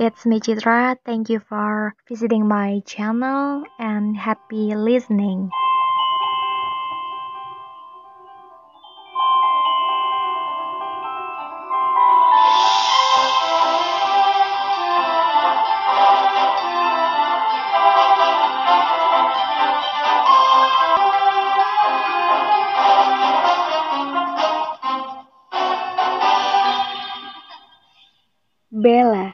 it's me Citra. Thank you for visiting my channel and happy listening. Bella,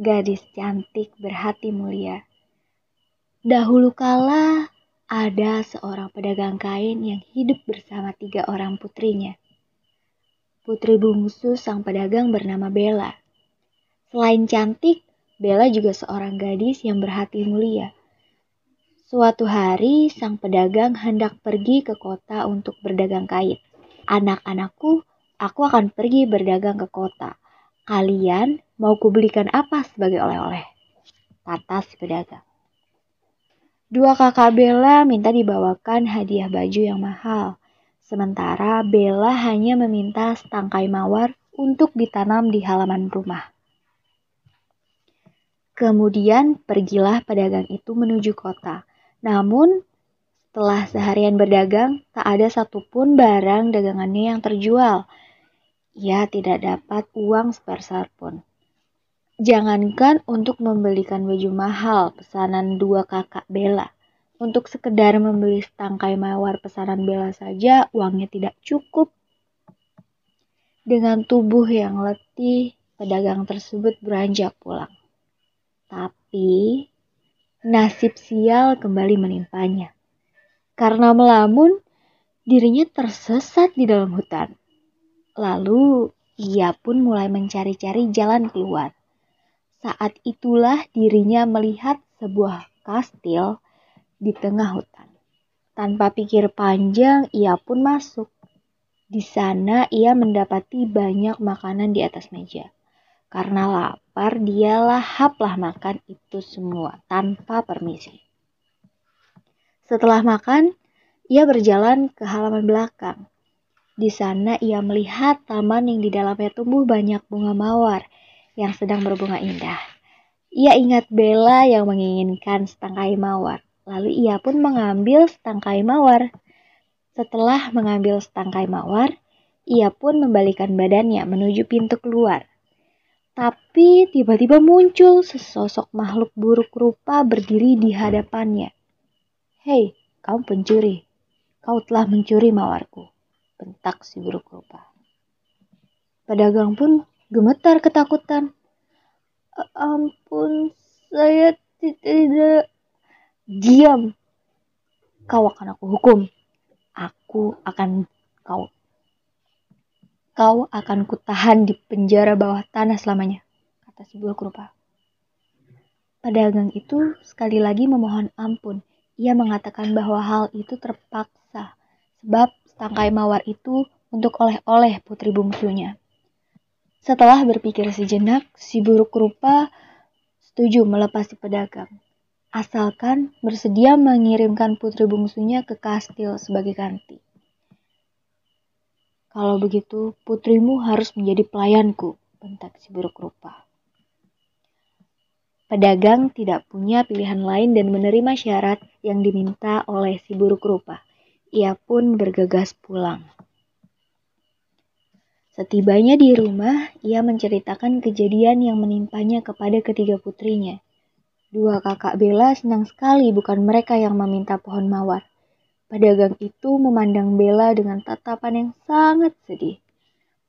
gadis cantik berhati mulia. Dahulu kala ada seorang pedagang kain yang hidup bersama tiga orang putrinya. Putri bungsu sang pedagang bernama Bella. Selain cantik, Bella juga seorang gadis yang berhati mulia. Suatu hari, sang pedagang hendak pergi ke kota untuk berdagang kain. Anak-anakku, aku akan pergi berdagang ke kota. Kalian Mau kubelikan apa sebagai oleh-oleh? Kata si pedagang. Dua kakak Bella minta dibawakan hadiah baju yang mahal. Sementara Bella hanya meminta setangkai mawar untuk ditanam di halaman rumah. Kemudian pergilah pedagang itu menuju kota. Namun setelah seharian berdagang, tak ada satupun barang dagangannya yang terjual. Ia tidak dapat uang sepeser pun. Jangankan untuk membelikan baju mahal pesanan dua kakak Bella. Untuk sekedar membeli setangkai mawar pesanan Bella saja uangnya tidak cukup. Dengan tubuh yang letih, pedagang tersebut beranjak pulang. Tapi nasib sial kembali menimpanya. Karena melamun, dirinya tersesat di dalam hutan. Lalu ia pun mulai mencari-cari jalan keluar. Saat itulah dirinya melihat sebuah kastil di tengah hutan. Tanpa pikir panjang, ia pun masuk. Di sana ia mendapati banyak makanan di atas meja. Karena lapar, dia lahaplah makan itu semua tanpa permisi. Setelah makan, ia berjalan ke halaman belakang. Di sana ia melihat taman yang di dalamnya tumbuh banyak bunga mawar yang sedang berbunga indah. Ia ingat Bella yang menginginkan setangkai mawar. Lalu ia pun mengambil setangkai mawar. Setelah mengambil setangkai mawar, ia pun membalikan badannya menuju pintu keluar. Tapi tiba-tiba muncul sesosok makhluk buruk rupa berdiri di hadapannya. Hei, kau pencuri. Kau telah mencuri mawarku. Bentak si buruk rupa. Pedagang pun gemetar ketakutan. Ampun, saya tidak diam. Kau akan aku hukum. Aku akan kau. Kau akan kutahan di penjara bawah tanah selamanya, kata si buruk rupa. Pedagang itu sekali lagi memohon ampun. Ia mengatakan bahwa hal itu terpaksa sebab setangkai mawar itu untuk oleh-oleh putri bungsunya. Setelah berpikir sejenak, si buruk rupa setuju melepasi pedagang. Asalkan bersedia mengirimkan putri bungsunya ke kastil sebagai ganti. Kalau begitu, putrimu harus menjadi pelayanku, bentak si buruk rupa. Pedagang tidak punya pilihan lain dan menerima syarat yang diminta oleh si buruk rupa. Ia pun bergegas pulang. Setibanya di rumah, ia menceritakan kejadian yang menimpanya kepada ketiga putrinya. Dua kakak Bella senang sekali bukan mereka yang meminta pohon mawar. Pedagang itu memandang Bella dengan tatapan yang sangat sedih.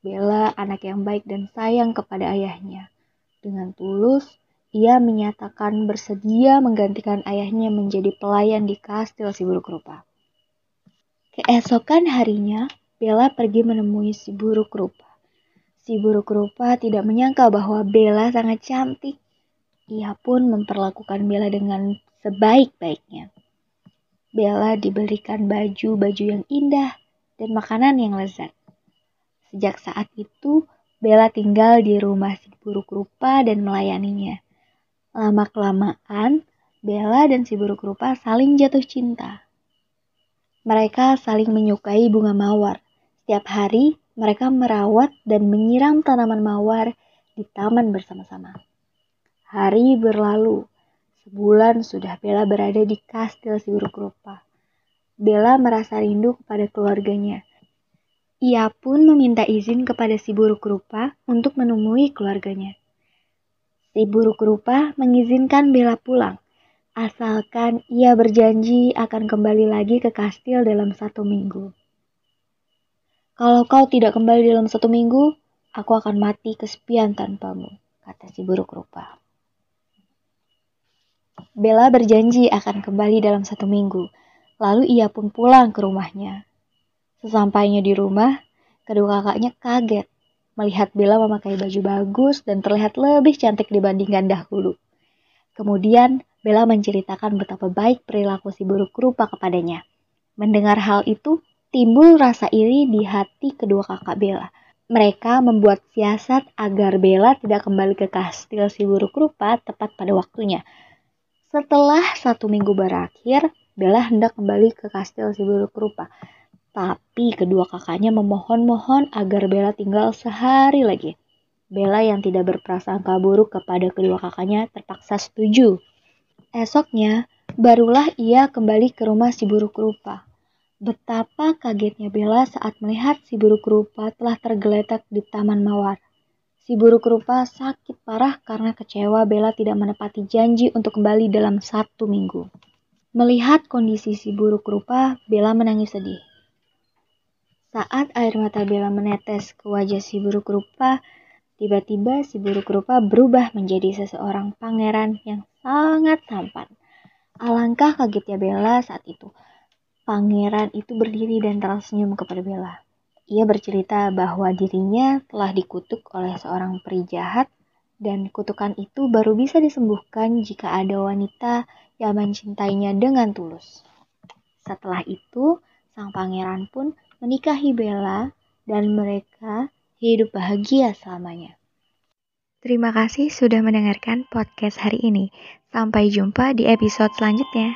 Bella anak yang baik dan sayang kepada ayahnya. Dengan tulus, ia menyatakan bersedia menggantikan ayahnya menjadi pelayan di kastil si buruk rupa. Keesokan harinya, Bella pergi menemui si buruk rupa. Si buruk rupa tidak menyangka bahwa Bella sangat cantik. Ia pun memperlakukan Bella dengan sebaik-baiknya. Bella diberikan baju-baju yang indah dan makanan yang lezat. Sejak saat itu, Bella tinggal di rumah si buruk rupa dan melayaninya. Lama-kelamaan, Bella dan si buruk rupa saling jatuh cinta. Mereka saling menyukai bunga mawar setiap hari mereka merawat dan menyiram tanaman mawar di taman bersama-sama. Hari berlalu. Sebulan sudah Bella berada di kastil si buruk rupa. Bella merasa rindu kepada keluarganya. Ia pun meminta izin kepada si buruk rupa untuk menemui keluarganya. Si buruk rupa mengizinkan Bella pulang, asalkan ia berjanji akan kembali lagi ke kastil dalam satu minggu. Kalau kau tidak kembali dalam satu minggu, aku akan mati kesepian tanpamu, kata si buruk rupa. Bella berjanji akan kembali dalam satu minggu, lalu ia pun pulang ke rumahnya. Sesampainya di rumah, kedua kakaknya kaget melihat Bella memakai baju bagus dan terlihat lebih cantik dibandingkan dahulu. Kemudian Bella menceritakan betapa baik perilaku si buruk rupa kepadanya. Mendengar hal itu, timbul rasa iri di hati kedua kakak Bella. Mereka membuat siasat agar Bella tidak kembali ke kastil si buruk rupa tepat pada waktunya. Setelah satu minggu berakhir, Bella hendak kembali ke kastil si buruk rupa. Tapi kedua kakaknya memohon-mohon agar Bella tinggal sehari lagi. Bella yang tidak berprasangka buruk kepada kedua kakaknya terpaksa setuju. Esoknya, barulah ia kembali ke rumah si buruk rupa. Betapa kagetnya Bella saat melihat si buruk rupa telah tergeletak di taman mawar. Si buruk rupa sakit parah karena kecewa Bella tidak menepati janji untuk kembali dalam satu minggu. Melihat kondisi si buruk rupa, Bella menangis sedih. Saat air mata Bella menetes ke wajah si buruk rupa, tiba-tiba si buruk rupa berubah menjadi seseorang pangeran yang sangat tampan. Alangkah kagetnya Bella saat itu. Pangeran itu berdiri dan tersenyum kepada Bella. Ia bercerita bahwa dirinya telah dikutuk oleh seorang peri jahat dan kutukan itu baru bisa disembuhkan jika ada wanita yang mencintainya dengan tulus. Setelah itu, sang pangeran pun menikahi Bella dan mereka hidup bahagia selamanya. Terima kasih sudah mendengarkan podcast hari ini. Sampai jumpa di episode selanjutnya.